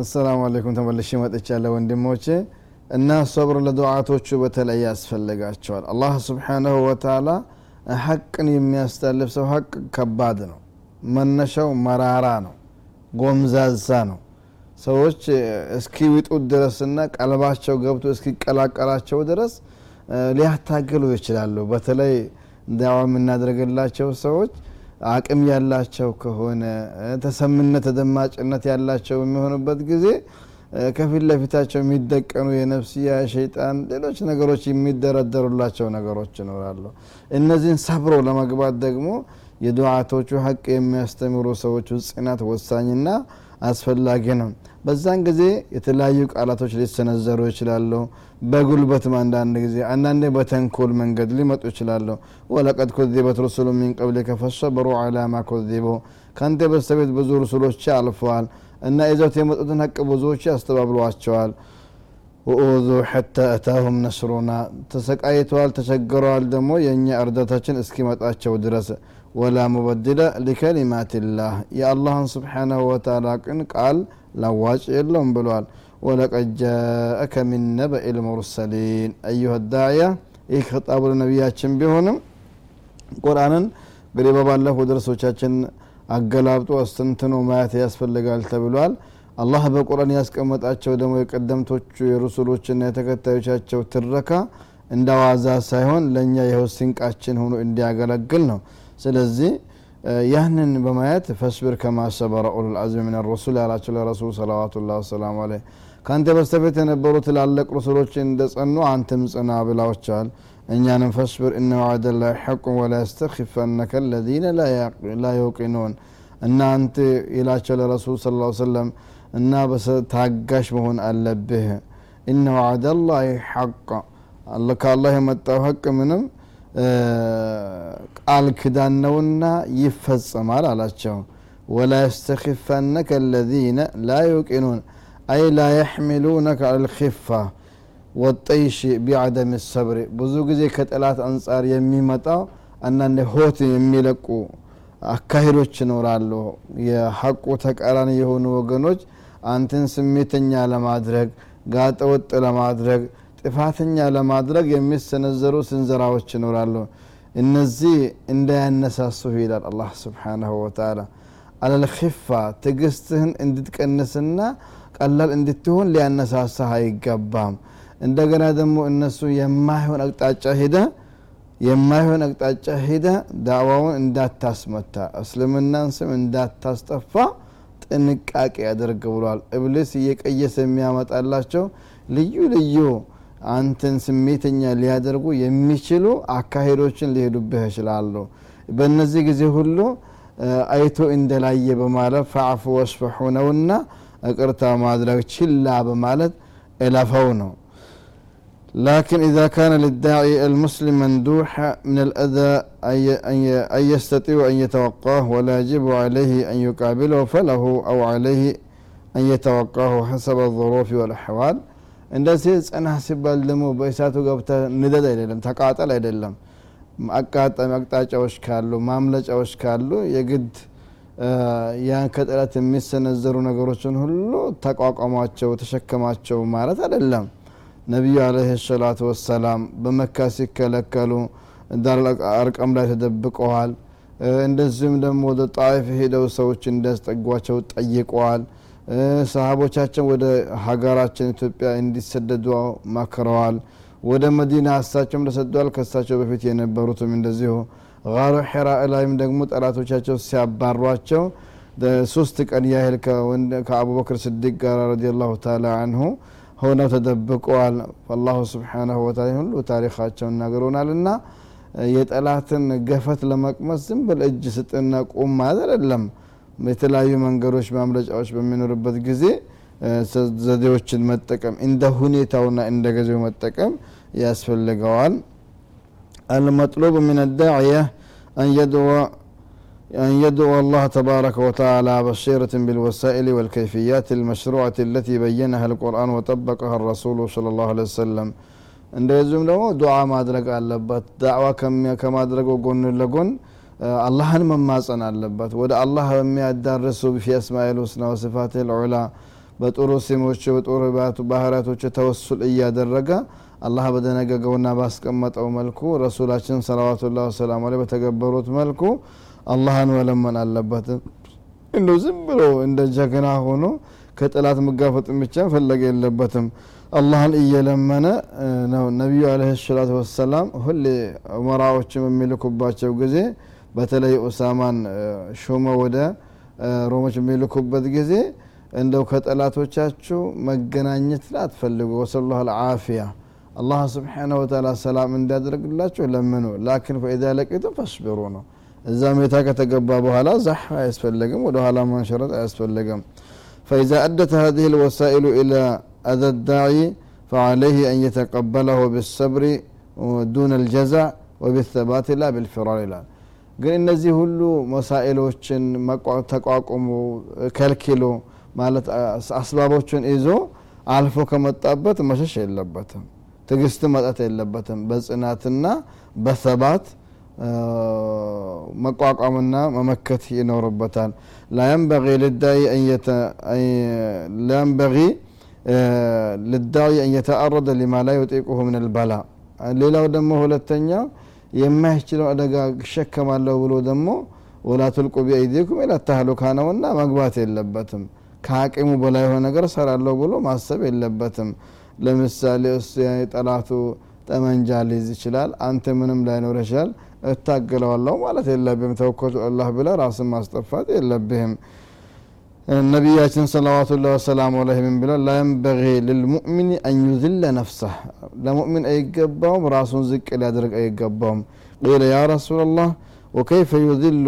አሰላሙ አለይኩም ተመልሼ መጥቻለሁ ወንድሞቼ። እና ሶብር ለዱዓቶቹ በተለይ ያስፈልጋቸዋል። አላህ ስብሓናሁ ወተላ ሐቅን የሚያስተልፍ ሰው ሐቅ ከባድ ነው። መነሻው መራራ ነው። ጎምዛዛ ነው ሰዎች እስኪዊጡት ድረስና ቀልባቸው ገብቶ እስኪቀላቀላቸው ድረስ ሊያታግሉ ይችላሉ። በተለይ ዳዋ የምናደርግላቸው ሰዎች አቅም ያላቸው ከሆነ ተሰምነት ተደማጭነት ያላቸው የሚሆኑበት ጊዜ ከፊት ለፊታቸው የሚደቀኑ የነፍስያ ሸይጣን ሌሎች ነገሮች የሚደረደሩላቸው ነገሮች ይኖራሉ። እነዚህን ሰብሮ ለመግባት ደግሞ የዱዓቶቹ ሀቅ የሚያስተምሩ ሰዎች ጽናት ወሳኝና አስፈላጊ ነው። በዛን ጊዜ የተለያዩ ቃላቶች ሊሰነዘሩ ይችላሉ። በጉልበትም አንዳንድ ጊዜ አንዳንዴ በተንኮል መንገድ ሊመጡ ይችላሉ። ወለቀድ ኩዚበት ሩሱሉ ሚን ቀብሊከ ፈሰበሩ አላ ማ ኩዚቡ በስተቤት ብዙ ሩሱሎች አልፈዋል እና ይዘውት የመጡትን ሀቅ ብዙዎች ያስተባብሏቸዋል። ወኡዙ ሐታ አታሁም ነስሩና። ተሰቃይተዋል ተቸግረዋል ደግሞ የእኛ እርዳታችን እስኪመጣቸው ድረስ ወላ ሙበድለ ሊከሊማትላህ የአላህን ስብሓናሁ ወተላ ቅን ቃል ላዋጭ የለውም ብሏል ወለቀድ ጃአከ ሚን ነበኢ ልሙርሰሊን አዩሃ ዳዕያ ይህ ከጣቡ ነቢያችን ቢሆንም ቁርአንን እንግዲህ በባለፉ ደርሶቻችን አገላብጦ አስተንትኖ ማየት ያስፈልጋል ተብሏል አላህ በቁርአን ያስቀመጣቸው ደግሞ የቀደምቶቹ የሩሱሎችና የተከታዮቻቸው ትረካ እንደ ዋዛ ሳይሆን ለእኛ የህይወት ስንቃችን ሆኖ እንዲያገለግል ነው ስለዚህ ያንን በማየት ፈስብር ከማ ሰበረ ኡሉል አዝም ምን ረሱል ያላቸው ለረሱል ሰለዋቱላ ወሰላሙ አለይህ ከአንተ በስተፊት የነበሩ ትላልቅ ሩሱሎች እንደ ጸኑ አንተም ጽና ብላዎቸዋል እኛንም ፈስብር እነ ዋዕደ ላ ሐቁን ወላ ያስተኪፈነከ ለዚነ ላ የውቂኑን እናንተ ይላቸው ለረሱል ስ ሰለም እና ታጋሽ መሆን አለብህ እነ ዋዕደ ላ ሐቅ ከአላህ የመጣው ሀቅ ምንም ቃል ክዳን ነውና ይፈጸማል አላቸው። ወላ የስተኪፈነከ ለዚነ ላ ዩቂኑን አይ ላ የሕሚሉነከ አልኪፋ ወጠይሽ ቢዐደም ሰብሪ። ብዙ ጊዜ ከጠላት አንጻር የሚመጣው አንዳንድ ሆት የሚለቁ አካሄዶች ይኖራሉ። የሐቁ ተቃራኒ የሆኑ ወገኖች አንተን ስሜተኛ ለማድረግ ጋጠወጥ ለማድረግ ጥፋተኛ ለማድረግ የሚሰነዘሩ ስንዘራዎች ይኖራሉ። እነዚህ እንዳያነሳሱህ ይላል አላህ ስብሓናሁ ወተላ አለልኪፋ ትግስትህን እንድትቀንስና ቀላል እንድትሆን ሊያነሳሳህ አይገባም። እንደገና ደግሞ እነሱ የማይሆን አቅጣጫ ሄደ የማይሆን አቅጣጫ ሄደ ዳዕዋውን እንዳታስመታ እስልምናን ስም እንዳታስጠፋ ጥንቃቄ ያደርግ ብሏል። እብሊስ እየቀየሰ የሚያመጣላቸው ልዩ ልዩ አንተን ስሜተኛ ሊያደርጉ የሚችሉ አካሄዶችን ሊሄዱብህ ይችላሉ በእነዚህ ጊዜ ሁሉ አይቶ እንደላየ በማለት ፈዕፉ ወስፈሑ ነውና እቅርታ ማድረግ ችላ በማለት እለፈው ነው لكن إذا كان للداعي المسلم مندوح من الأذى أن يستطيع أن يتوقاه ولا يجب عليه أن يقابله فله أو عليه أن يتوقاه حسب الظروف والأحوال እንደዚህ ጸናህ ሲባል ደግሞ በእሳቱ ገብተ ንደድ አይደለም ተቃጠል አይደለም። አቃጣሚ አቅጣጫዎች ካሉ ማምለጫዎች ካሉ የግድ ያን ከጥረት የሚሰነዘሩ ነገሮችን ሁሉ ተቋቋሟቸው ተሸከማቸው ማለት አይደለም። ነቢዩ አለህ ሰላቱ ወሰላም በመካ ሲከለከሉ አርቀም ላይ ተደብቀዋል። እንደዚሁም ደግሞ ወደ ጣይፍ ሄደው ሰዎች እንዲያስጠጓቸው ጠይቀዋል ሰሃቦቻችን ወደ ሀገራችን ኢትዮጵያ እንዲሰደዱ መክረዋል። ወደ መዲና እሳቸውም ተሰደዋል። ከእሳቸው በፊት የነበሩትም እንደዚሁ። ጋሩ ሒራ ላይም ደግሞ ጠላቶቻቸው ሲያባሯቸው ሶስት ቀን ያህል ከአቡበክር ስዲቅ ጋር ረዲየላሁ ተዓላ አንሁ ሆነው ተደብቀዋል። አላሁ ስብሓናሁ ወተላ ሁሉ ታሪካቸውን ነገሩናል እና የጠላትን ገፈት ለመቅመስ ዝም ብል እጅ ስጥና ቁም አይደለም የተለያዩ መንገዶች ማምለጫዎች በሚኖርበት ጊዜ ዘዴዎችን መጠቀም እንደ ሁኔታውና እንደ ጊዜው መጠቀም ያስፈልገዋል المطلوب من الداعية أن يدعو أن يدعو الله تبارك وتعالى بصيرة بالوسائل والكيفيات المشروعة التي بينها القرآن وطبقها الرسول صلى الله عليه وسلم እንደዚሁም ደግሞ ዱዓ ማድረግ አለበት ዳዕዋ ከማድረጉ ጎን ለጎን አላህን መማጸን አለበት። ወደ አላህ በሚያዳርሱ ፊ አስማኤል ውስና ወስፋት ልዑላ በጥሩ ስሞች በጥሩ ባህሪያቶች ተወሱል እያደረገ አላህ በደነገገውና ባስቀመጠው መልኩ ረሱላችን ሰለዋቱላ ወሰላሙ ላይ በተገበሩት መልኩ አላህን መለመን አለበት። እንደ ዝም ብሎ እንደ ጀግና ሆኖ ከጥላት መጋፈጥ ብቻ ፈለገ የለበትም። አላህን እየለመነ ነው። ነቢዩ አለህ ሰላቱ ወሰላም ሁሌ ኡመራዎችም የሚልኩባቸው ጊዜ በተለይ ኡሳማን ሾመ ወደ ሮሞች የሚልኩበት ጊዜ እንደው ከጠላቶቻችሁ መገናኘት ላትፈልጉ ወሰሉ ልዓፊያ አላህ ስብሓነ ወተላ ሰላም እንዲያደርግላችሁ ለምኑ ላኪን ፈኢዛ ለቂቱም ፈስቢሩ ነው እዛ ሜታ ከተገባ በኋላ ዛሕ አያስፈልግም ወደ ኋላ ማንሸረጥ አያስፈልግም فإذا أدت هذه الوسائل إلى أذى الداعي فعليه أن يتقبله بالصبر دون الجزع وبالثبات لا بالفرار لا ግን እነዚህ ሁሉ መሳኤሎችን ተቋቁሞ ከልኪሎ ማለት አስባቦችን ይዞ አልፎ ከመጣበት መሸሽ የለበትም። ትግስት መጣት የለበትም። በጽናትና በሰባት መቋቋምና መመከት ይኖርበታል። ላየንበغ ልዳይ አን የተአረደ ሊማ ላ ዩጢቁሁ ምን ልበላ ሌላው ደግሞ ሁለተኛው የማይችለው አደጋ እሸከማለሁ ብሎ ደግሞ ወላ ትልቁ ቢአይዲኩም ኢላ ተህሉካ ነውና መግባት የለበትም። ከአቅሙ በላይ የሆነ ነገር ሰራለሁ ብሎ ማሰብ የለበትም። ለምሳሌ እሱ ጠላቱ ጠመንጃ ሊይዝ ይችላል። አንተ ምንም ላይኖር ይችላል። እታገለዋለሁ ማለት የለብህም። ተወከቱ አላህ ብለ ራስን ማስጠፋት የለብህም ነቢያችን ሰለዋቱላ ወሰላሙ አለህ ምን ብለው ላየንበغ ልልሙእሚን አን ነፍሰህ። ለሙእሚን አይገባውም ራሱን ዝቅ ሊያደርግ አይገባውም። ቂለ ያ ረሱላ ላህ ወከይፈ ዩዝሉ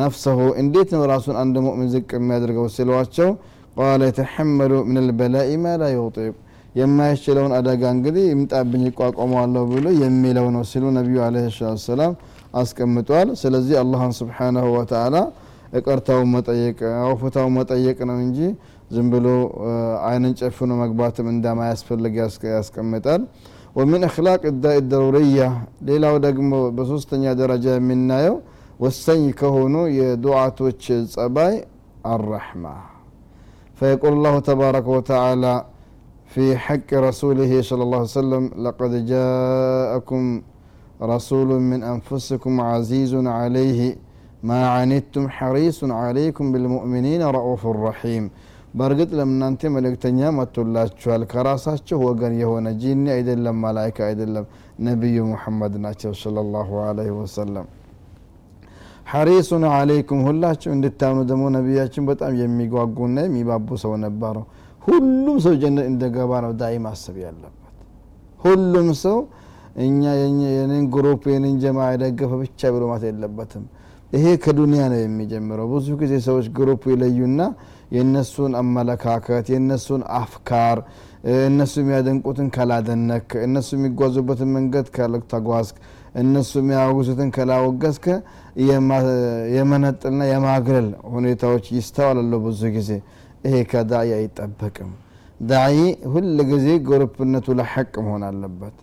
ነፍሰሁ እንዴት ነው ራሱን አንድ ሙእሚን ዝቅ የሚያደርገው ሲሏቸው ቃለ የተሐመሉ ምን ልበላኢ ማ ላ የማይችለውን አደጋ እንግዲህ ይምጣብኝ ይቋቋመዋለሁ ብሎ የሚለው ነው ሲሉ ነቢዩ አለ ሰላት ሰላም አስቀምጧል። ስለዚህ አላህን ስብሓናሁ ወተአላ እቅርታውን መጠየቅ አውፍታውን መጠየቅ ነው እንጂ ዝም ብሎ አይንን ጨፍኖ መግባትም እንደማያስፈልግ ያስቀምጣል ወሚን አክላቅ ዳኢ ደሩርያ ሌላው ደግሞ በሶስተኛ ደረጃ የምናየው ወሳኝ ከሆኑ የዱዓቶች ጸባይ አረሕማ فيقول الله تبارك وتعالى في حق رسوله صلى الله عليه وسلم لقد جاءكم رسول من أنفسكم عزيز عليه ማ አኒቱም ሐሪሱን አለይኩም ቢልሙእሚኒን ረኡፉን ረሒም በእርግጥ ለእናንተ መልእክተኛ መጥቶላችኋል። ከራሳቸው ወገን የሆነ ጂኒ አይደለም መላይካ አይደለም ነቢዩ ሙሐመድ ናቸው ሰለላሁ አለይሂ ወሰለም። حريص عليكم ሁላችሁ እንድታምኑ ደግሞ ነቢያችን በጣም የሚጓጉና የሚባቡ ሰው ነበሩ። ሁሉም ሰው ጀነት እንዲገባ ነው داعي ማሰብ ያለበት። ሁሉም ሰው እኛ የኔን group የኔን جماعة የደገፈ ብቻ ብሎ የለበትም። ይሄ ከዱንያ ነው የሚጀምረው። ብዙ ጊዜ ሰዎች group ይለዩና የእነሱን አመለካከት የእነሱን أفكار እነሱ የሚያደንቁትን ካላደነቅክ እነሱ የሚጓዙበትን መንገድ ካልተጓዝክ እነሱ የሚያወግዙትን ካላወገዝከ የመነጥልና የማግለል ሁኔታዎች ይስተዋላሉ ብዙ ጊዜ። ይሄ ከዳዒ አይጠበቅም። ዳዒ ሁል ጊዜ ግሩፕነቱ ለሐቅ መሆን አለበት።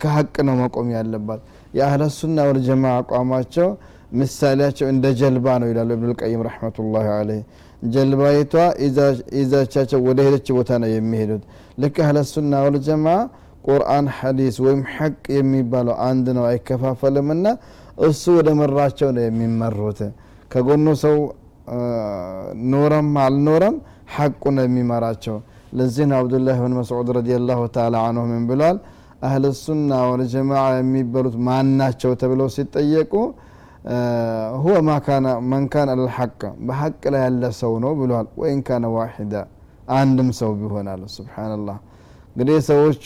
ከሀቅ ነው መቆም ያለባት። የአህለ ሱና ወልጀማ አቋማቸው ምሳሌያቸው እንደ ጀልባ ነው ይላሉ እብን ልቀይም ረሕመቱላህ አለህ ጀልባይቷ ይዛቻቸው ወደ ሄደች ቦታ ነው የሚሄዱት። ልክ አህለ ሱና ወልጀማ ቁርአን ሐዲስ ወይም ሐቅ የሚባለው አንድ ነው አይከፋፈልምና እሱ ወደ መራቸው ነው የሚመሩት። ከጎኑ ሰው ኖረም አልኖረም ሐቁ ነው የሚመራቸው። ለዚህ ነው አብዱላህ ብን መስዑድ ረዲየላሁ ተዓላ አንሁ ምን ብሏል? አህል ሱና ወልጀማዓ የሚባሉት ማን ናቸው ተብለው ሲጠየቁ ሁወ መን ካን አልሐቅ በሐቅ ላይ ያለ ሰው ነው ብሏል። ወይን ካነ ዋሒዳ አንድም ሰው ቢሆናል ስብሓንላህ እንግዲህ ሰዎቹ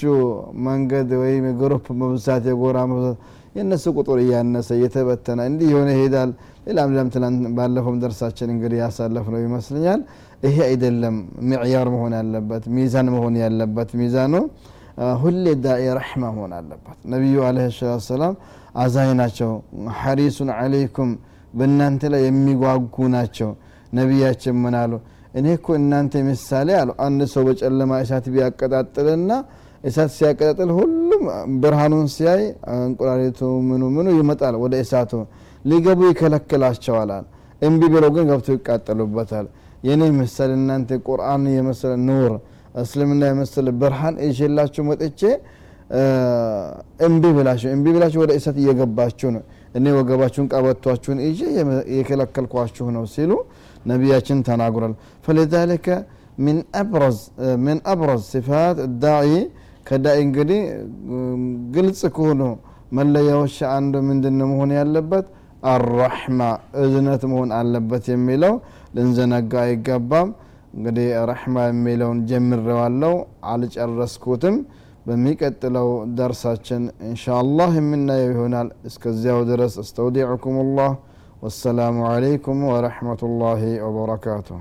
መንገድ ወይም የግሩፕ መብዛት የጎራ መብዛት የእነሱ ቁጥር እያነሰ እየተበተነ እንዲህ የሆነ ይሄዳል። ሌላም ሌላም ትናንት ባለፈውም ደርሳችን እንግዲህ ያሳለፍ ነው ይመስለኛል። ይሄ አይደለም ሚዕያር መሆን ያለበት ሚዛን መሆን ያለበት ሚዛኑ ሁሌ ዳኢ ረሕማ መሆን አለበት ነቢዩ አለ ሰላት ሰላም አዛኝ ናቸው። ሐሪሱን አለይኩም በእናንተ ላይ የሚጓጉ ናቸው። ነቢያችን ምን አሉ? እኔ እኮ እናንተ ምሳሌ አሉ አንድ ሰው በጨለማ እሳት ቢያቀጣጥልና እሳት ሲያቀጣጥል ሁሉም ብርሃኑን ሲያይ እንቁላሊቱ ምኑ ምኑ ይመጣል ወደ እሳቱ። ሊገቡ ይከለክላቸዋል እምቢ ብለው ግን ገብቶ ይቃጠሉበታል። የኔ ምሳሌ እናንተ ቁርአን የመሰለ ኑር እስልምና የመሰለ ብርሃን ይዤላችሁ መጥቼ እምቢ ብላችሁ እምቢ ብላችሁ ወደ እሳት እየገባችሁ ነው እኔ ወገባችሁን ቀበቷችሁን ይዤ የከለከልኳችሁ ነው ሲሉ ነቢያችን ተናግሯል ፈለዛሊከ من أبرز من أبرز صفات الداعي كداعي እንግዲህ ግልጽ ከሆኑ መለያዎች አንዱ ምንድን መሆን ያለበት አራሕማ እዝነት መሆን አለበት የሚለው ልንዘነጋ አይገባም እንግዲህ ረሕማ የሚለውን ጀምሬዋለው አልጨረስኩትም በሚቀጥለው ደርሳችን እንሻአላህ የምናየው ይሆናል እስከዚያው ድረስ አስተውዲዕኩም ላህ والسلام عليكم ورحمة الله وبركاته